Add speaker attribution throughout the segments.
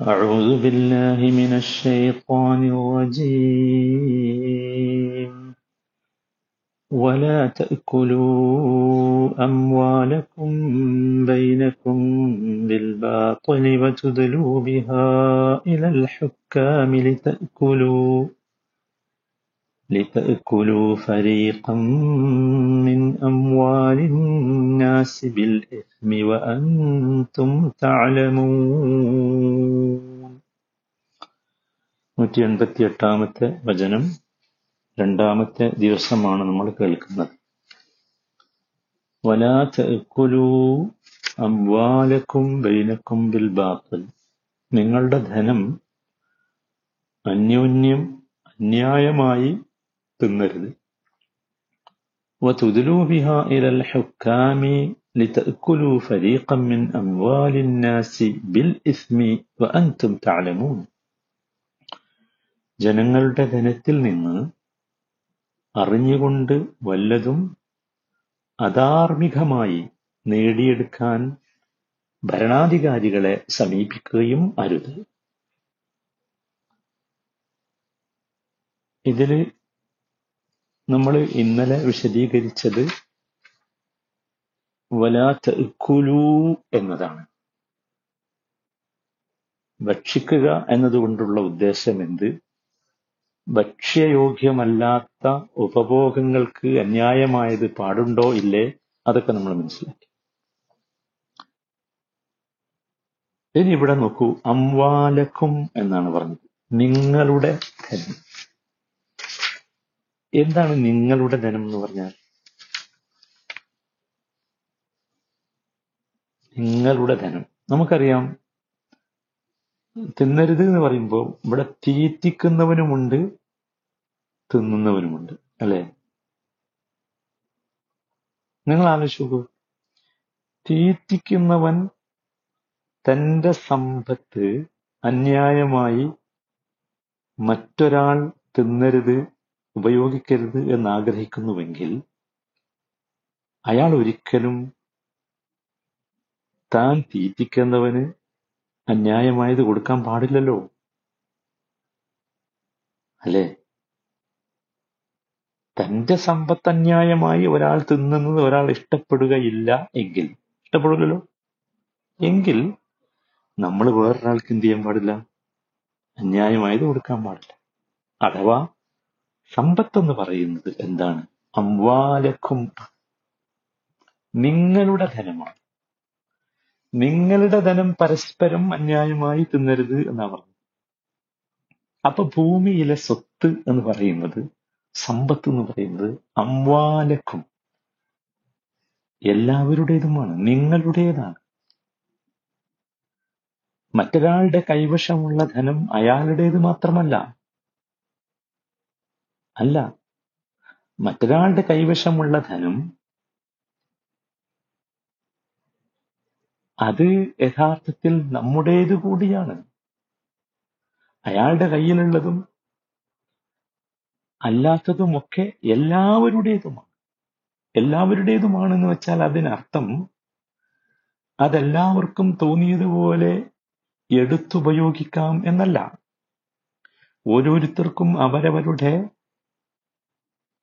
Speaker 1: أعوذ بالله من الشيطان الرجيم. ولا تأكلوا أموالكم بينكم بالباطل وتدلوا بها إلى الحكام لتأكلوا لتأكلوا فريقا من أموال الناس بالإثم وأنتم تعلمون. നൂറ്റി എൺപത്തി എട്ടാമത്തെ വചനം രണ്ടാമത്തെ ദിവസമാണ് നമ്മൾ കേൾക്കുന്നത് വലാ തഅക്കുലൂ അംവാലക്കും ബൈനക്കും ബിൽ ബാത്തിൽ നിങ്ങളുടെ ധനം അന്യോന്യം അന്യായമായി തിന്നരുത് وتدلوا بها إلى الحكام لتأكلوا فريقا من أموال الناس بالإثم وأنتم تعلمون ജനങ്ങളുടെ ധനത്തിൽ നിന്ന് അറിഞ്ഞുകൊണ്ട് വല്ലതും അധാർമികമായി നേടിയെടുക്കാൻ ഭരണാധികാരികളെ സമീപിക്കുകയും അരുത്. ഇതിൽ നമ്മൾ ഇന്നലെ വിശദീകരിച്ചത് വലാ കുലു എന്നതാണ്. ഭക്ഷിക്കുക എന്നതുകൊണ്ടുള്ള ഉദ്ദേശം എന്ത്? ഭക്ഷ്യയോഗ്യമല്ലാത്ത ഉപഭോഗങ്ങൾക്ക് അന്യായമായത് പാടുണ്ടോ ഇല്ലേ? അതൊക്കെ നമ്മൾ മനസ്സിലാക്കി. ഇനി ഇവിടെ നോക്കൂ. അംവാലക്കും എന്നാണ് പറഞ്ഞത്. നിങ്ങളുടെ ധനം. എന്താണ് നിങ്ങളുടെ ധനം എന്ന് പറഞ്ഞാൽ? നിങ്ങളുടെ ധനം. നമുക്കറിയാം തിന്നരുത് എന്ന് പറയുമ്പോൾ ഇവിടെ തീറ്റിക്കുന്നവനുമുണ്ട് തിന്നുന്നവനുമുണ്ട്. അല്ലെ? നിങ്ങൾ ആലോചിച്ച് തീറ്റിക്കുന്നവൻ തന്റെ സമ്പത്ത് അന്യായമായി മറ്റൊരാൾ തിന്നരുത് ഉപയോഗിക്കരുത് എന്ന് ആഗ്രഹിക്കുന്നുവെങ്കിൽ അയാൾ ഒരിക്കലും താൻ തീറ്റിക്കുന്നവന് അന്യായമായത് കൊടുക്കാൻ പാടില്ലല്ലോ. അല്ലേ? തന്റെ സമ്പത്ത് അന്യായമായി ഒരാൾ തിന്നുന്നത് ഒരാൾ ഇഷ്ടപ്പെടുകയില്ല എങ്കിൽ. ഇഷ്ടപ്പെടില്ലല്ലോ? എങ്കിൽ നമ്മൾ വേറൊരാൾക്ക് എന്ത് ചെയ്യാൻ പാടില്ല? അന്യായമായത് കൊടുക്കാൻ പാടില്ല. അഥവാ സമ്പത്തെന്ന് പറയുന്നത് എന്താണ്? അംവാലക്കും നിങ്ങളുടെ ധനമാണ്. നിങ്ങളുടെ ധനം പരസ്പരം അന്യായമായി തിന്നരുത് എന്നാ പറഞ്ഞത്. അപ്പൊ ഭൂമിയിലെ സ്വത്ത് എന്ന് പറയുന്നത് സമ്പത്ത് എന്ന് പറയുന്നത് അംവാലക്കും. എല്ലാവരുടേതുമാണ് നിങ്ങളുടേതാണ്. മറ്റൊരാളുടെ കൈവശമുള്ള ധനം അയാളുടേത് മാത്രമല്ല. അല്ല മറ്റൊരാളുടെ കൈവശമുള്ള ധനം അത് യഥാർത്ഥത്തിൽ നമ്മുടേത് കൂടിയാണ്. അയാളുടെ കയ്യിലുള്ളതും അല്ലാത്തതുമൊക്കെ എല്ലാവരുടേതുമാണ്. എല്ലാവരുടേതുമാണെന്ന് വെച്ചാൽ അതിനർത്ഥം അതെല്ലാവർക്കും തോന്നിയതുപോലെ എടുത്തുപയോഗിക്കാം എന്നല്ല. ഓരോരുത്തർക്കും അവരവരുടെ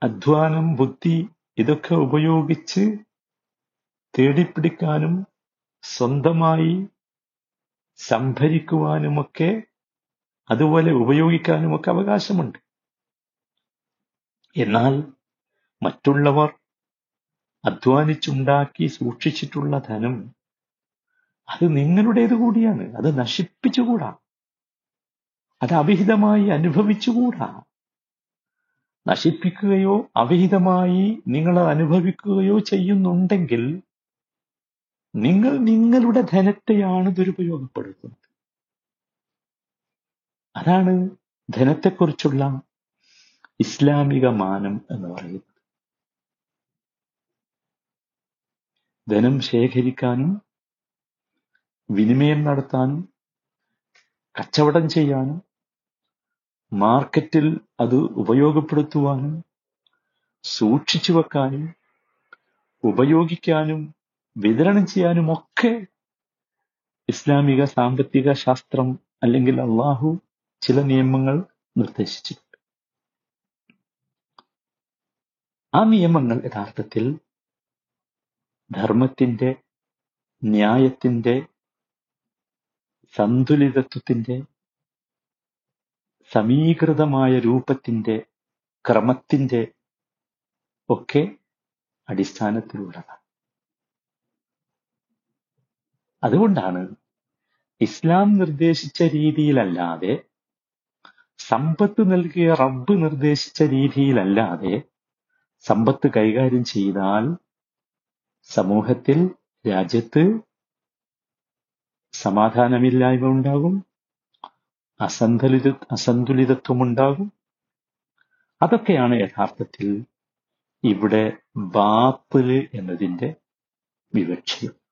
Speaker 1: അധ്വാനം ബുദ്ധി ഇതൊക്കെ ഉപയോഗിച്ച് തേടിപ്പിടിക്കാനും സ്വന്തമായി സംഭരിക്കുവാനുമൊക്കെ അതുപോലെ ഉപയോഗിക്കാനുമൊക്കെ അവകാശമുണ്ട്. എന്നാൽ മറ്റുള്ളവർ അധ്വാനിച്ചുണ്ടാക്കി സൂക്ഷിച്ചിട്ടുള്ള ധനം അത് നിങ്ങളുടേത് കൂടിയാണ്. അത് നശിപ്പിച്ചുകൂടാ. അത് അവിഹിതമായി അനുഭവിച്ചുകൂടാ. നശിപ്പിക്കുകയോ അവിഹിതമായി നിങ്ങൾ അനുഭവിക്കുകയോ ചെയ്യുന്നുണ്ടെങ്കിൽ നിങ്ങൾ നിങ്ങളുടെ ധനത്തെയാണ് ദുരുപയോഗപ്പെടുത്തുന്നത് അതാണ് ധനത്തെക്കുറിച്ചുള്ള ഇസ്ലാമിക മാനം എന്ന് പറയുന്നത്. ധനം ശേഖരിക്കാനും വിനിമയം നടത്താനും കച്ചവടം ചെയ്യാനും മാർക്കറ്റിൽ അത് ഉപയോഗപ്പെടുത്തുവാനും സൂക്ഷിച്ചു വെക്കാനും ഉപയോഗിക്കാനും വിതരണം ചെയ്യാനും ഒക്കെ ഇസ്ലാമിക സാമ്പത്തിക ശാസ്ത്രം അല്ലെങ്കിൽ അള്ളാഹു ചില നിയമങ്ങൾ നിർദ്ദേശിച്ചിട്ടുണ്ട്. ആ നിയമങ്ങൾ യഥാർത്ഥത്തിൽ ധർമ്മത്തിന്റെ ന്യായത്തിന്റെ സന്തുലിതത്വത്തിന്റെ സമീകൃതമായ രൂപത്തിന്റെ ക്രമത്തിന്റെ ഒക്കെ അടിസ്ഥാനത്തിലുള്ളതാണ്. അതുകൊണ്ടാണ് ഇസ്ലാം നിർദ്ദേശിച്ച രീതിയിലല്ലാതെ സമ്പത്ത് നൽകിയ റബ്ബ് നിർദ്ദേശിച്ച രീതിയിലല്ലാതെ സമ്പത്ത് കൈകാര്യം ചെയ്താൽ സമൂഹത്തിൽ രാജ്യത്ത് സമാധാനമില്ലായ്മ ഉണ്ടാകും അസന്തുലിത അസന്തുലിതത്വം ഉണ്ടാകും. അതൊക്കെയാണ് യഥാർത്ഥത്തിൽ ഇവിടെ ബാപ്പിൽ എന്നതിന്റെ വിവക്ഷയും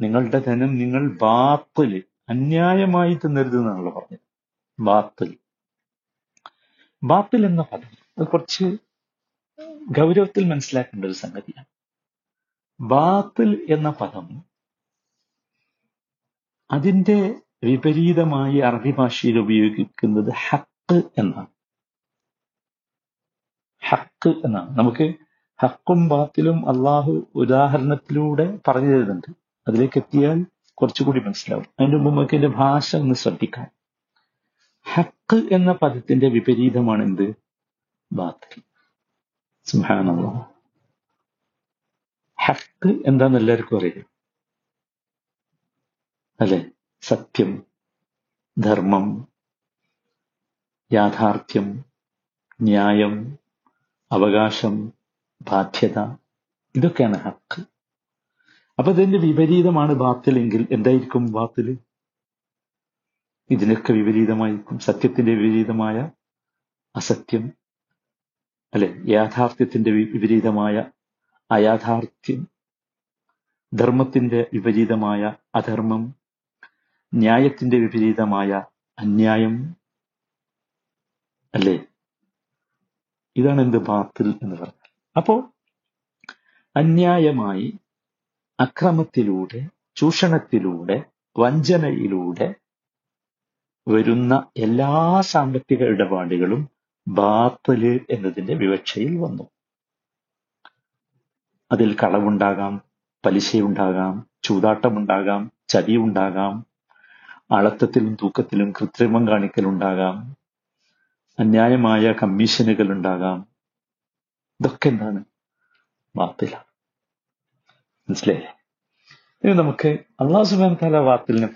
Speaker 1: നിങ്ങളുടെ ധനം നിങ്ങൾ ബാത്തിൽ അന്യായമായി തിന്നരുത് എന്നാണല്ലോ പറഞ്ഞത്. ബാത്തിൽ ബാത്തിൽ എന്ന പദം അത് കുറച്ച് ഗൗരവത്തിൽ മനസ്സിലാക്കേണ്ട ഒരു സംഗതിയാണ്. ബാത്തിൽ എന്ന പദം അതിന്റെ വിപരീതമായി അറബി ഭാഷയിൽ ഉപയോഗിക്കുന്നത് ഹക്ക് എന്നാണ്. ഹക്ക് എന്നാണ്. നമുക്ക് ഹക്കും ബാത്തിലും അള്ളാഹു ഉദാഹരണത്തിലൂടെ പറഞ്ഞു തരുന്നുണ്ട്. അതിലേക്ക് എത്തിയാൽ കുറച്ചുകൂടി മനസ്സിലാവും. അതിന്റെ മുമ്പ് നമുക്ക് ഭാഷ ഒന്ന് ശ്രദ്ധിക്കാം. ഹക്ക് എന്ന പദത്തിന്റെ വിപരീതമാണ് എന്ത്? ബാത്തിൽ. സുഹാനുള്ള ഹക്ക് എന്താന്ന് എല്ലാവർക്കും അറിയാം. അല്ലെ? സത്യം ധർമ്മം യാഥാർത്ഥ്യം ന്യായം അവകാശം ബാധ്യത ഇതൊക്കെയാണ് ഹക്ക്. അപ്പൊ ഇതിന്റെ വിപരീതമാണ് ബാത്തിലെങ്കിൽ എന്തായിരിക്കും ബാത്തിൽ? ഇതിനൊക്കെ വിപരീതമായിരിക്കും സത്യത്തിന്റെ വിപരീതമായ അസത്യം അല്ലെ? യാഥാർത്ഥ്യത്തിന്റെ വിപരീതമായ അയാഥാർത്ഥ്യം ധർമ്മത്തിന്റെ വിപരീതമായ അധർമ്മം ന്യായത്തിന്റെ വിപരീതമായ അന്യായം അല്ലേ? ഇതാണ് എന്ത് ബാത്തിൽ എന്ന് പറഞ്ഞാൽ. അപ്പോ അന്യായമായി അക്രമത്തിലൂടെ ചൂഷണത്തിലൂടെ വഞ്ചനയിലൂടെ വരുന്ന എല്ലാ സാമ്പത്തിക ഇടപാടുകളും ബാത്തൽ എന്നതിന്റെ വിവക്ഷയിൽ വന്നു. അതിൽ കളവുണ്ടാകാം പലിശയുണ്ടാകാം ചൂതാട്ടമുണ്ടാകാം ചതിയുണ്ടാകാം അളത്തത്തിലും തൂക്കത്തിലും കൃത്രിമം കാണിക്കലുണ്ടാകാം അന്യായമായ കമ്മീഷനുകൾ ഉണ്ടാകാം ഇതൊക്കെ എന്താണ്? ബാത്തിലാണ് മനസ്സിലായില്ലേ? ഇനി നമുക്ക് അള്ളാഹു സുബാൻ താല വാത്തിലിനെ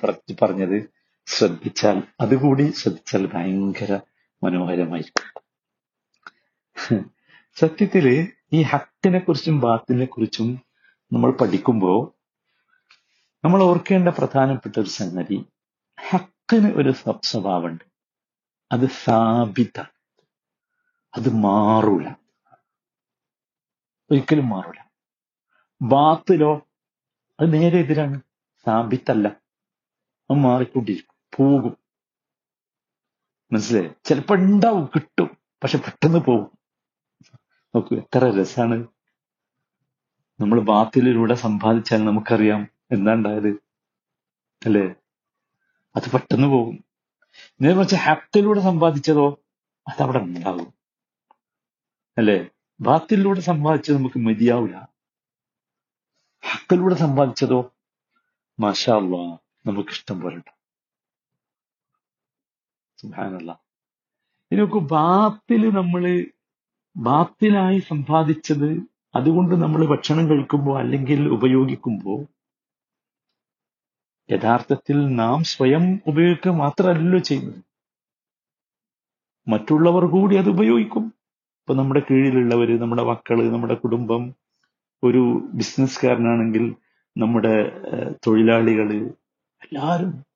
Speaker 1: പറഞ്ഞത് ശ്രദ്ധിച്ചാൽ അതുകൂടി ശ്രദ്ധിച്ചാൽ ഭയങ്കര മനോഹരമായിരിക്കും. സത്യത്തിൽ ഈ ഹക്കിനെ കുറിച്ചും ബാത്തിനെ കുറിച്ചും നമ്മൾ പഠിക്കുമ്പോൾ നമ്മൾ ഓർക്കേണ്ട പ്രധാനപ്പെട്ട ഒരു സംഗതി ഹക്കിന് ഒരു സ്വഭാവമുണ്ട്. അത് സാബിത. അത് മാറൂല. ഒരിക്കലും മാറൂല. ബാത്തിലോ അത് നേരെ എതിരാണ്. സാബിത്തല്ല. അത് മാറിക്കൊണ്ടിരിക്കും. പോകും. മനസ്സിലായി? ചിലപ്പോ ഉണ്ടാവും കിട്ടും. പക്ഷെ പെട്ടെന്ന് പോകും. നോക്കൂ എത്ര രസാണ്. നമ്മൾ വാത്തിലൂടെ സമ്പാദിച്ചാൽ നമുക്കറിയാം എന്താ ഉണ്ടായത്. അല്ലേ? അത് പെട്ടെന്ന് പോകും. നേരെ മറിച്ച് ഹാപ്റ്റിലൂടെ സമ്പാദിച്ചതോ? അതവിടെ ഉണ്ടാവും. അല്ലേ? ബാത്തിലൂടെ സമ്പാദിച്ചത് നമുക്ക് മതിയാവില്ല. ഹക്കിലൂടെ സമ്പാദിച്ചതോ? മാഷാ അള്ളാ നമുക്ക് ഇഷ്ടം പോലെ സുഹാനല്ല ഇതിനൊക്കെ ബാത്തിൽ നമ്മൾ ബാത്തിലായി സമ്പാദിച്ചത് അതുകൊണ്ട് നമ്മൾ ഭക്ഷണം കഴിക്കുമ്പോൾ അല്ലെങ്കിൽ ഉപയോഗിക്കുമ്പോൾ യഥാർത്ഥത്തിൽ നാം സ്വയം ഉപയോഗിക്കുക മാത്രമല്ലല്ലോ ചെയ്യുന്നത്. മറ്റുള്ളവർ കൂടി അത് ഉപയോഗിക്കും. ഇപ്പൊ നമ്മുടെ കീഴിലുള്ളവര് നമ്മുടെ മക്കൾ നമ്മുടെ കുടുംബം ഒരു ബിസിനസ്സുകാരനാണെങ്കിൽ നമ്മുടെ തൊഴിലാളികൾ എല്ലാരും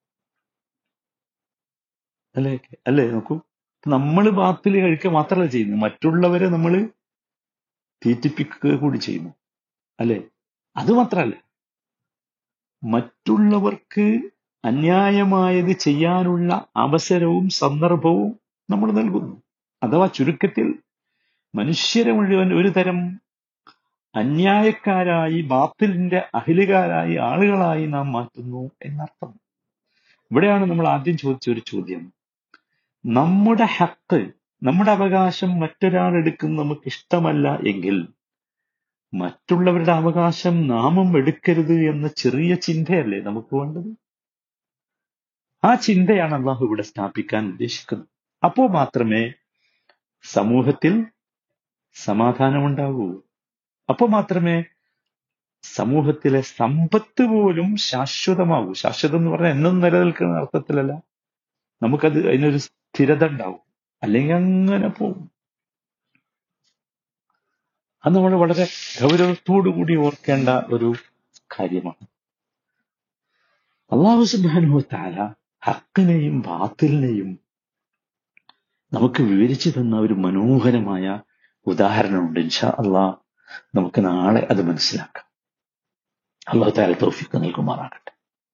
Speaker 1: അല്ലേ? അല്ലേ നോക്കൂ. നമ്മൾ ബാത്തിൽ കഴിക്കുക മാത്രമല്ല ചെയ്യുന്നത്. മറ്റുള്ളവരെ നമ്മൾ തീറ്റിപ്പിക്കുക കൂടി ചെയ്യുന്നു. അല്ലെ? അത് മാത്രമല്ല മറ്റുള്ളവർക്ക് അന്യായമായത് ചെയ്യാനുള്ള അവസരവും സന്ദർഭവും നമ്മൾ നൽകുന്നു. അഥവാ ചുരുക്കത്തിൽ മനുഷ്യരെ മുഴുവൻ ഒരു തരം അന്യായക്കാരായി ബാത്തിലിന്റെ അഹിലുകാരായി ആളുകളായി നാം മാറ്റുന്നു എന്നർത്ഥം. ഇവിടെയാണ് നമ്മൾ ആദ്യം ചോദിച്ച ഒരു ചോദ്യം. നമ്മുടെ ഹക്ക് നമ്മുടെ അവകാശം മറ്റൊരാൾ എടുക്കുന്നത് നമുക്ക് ഇഷ്ടമല്ല എങ്കിൽ മറ്റുള്ളവരുടെ അവകാശം നാമം എടുക്കരുത് എന്ന ചെറിയ ചിന്തയല്ലേ നമുക്ക് വേണ്ടത്? ആ ചിന്തയാണ് അള്ളാഹു ഇവിടെ സ്ഥാപിക്കാൻ ഉദ്ദേശിക്കുന്നത്. അപ്പോൾ മാത്രമേ സമൂഹത്തിൽ സമാധാനമുണ്ടാകൂ അപ്പോൾ മാത്രമേ സമൂഹത്തിലെ സമ്പത്ത് പോലും ശാശ്വതമാകൂ. ശാശ്വതം എന്ന് പറഞ്ഞാൽ എന്നും നിലനിൽക്കുന്ന അർത്ഥത്തിലല്ല. നമുക്കത് അതിനൊരു സ്ഥിരത ഉണ്ടാവും. അല്ലെങ്കിൽ അങ്ങനെ പോകും അത് നമ്മൾ വളരെ ഗൗരവത്തോടു കൂടി ഓർക്കേണ്ട ഒരു കാര്യമാണ്. അള്ളാഹു സുബാനു താര ഹക്കിനെയും ബാത്തിലിനെയും നമുക്ക് വിവരിച്ചു തന്ന ഒരു മനോഹരമായ ഉദാഹരണമുണ്ട് ഇൻഷാ അള്ളാഹ് നമുക്ക് നാളെ അത് മനസ്സിലാക്കാം. അള്ളാഹു താല തോഫിക്ക് നൽകുമാറാകട്ടെ.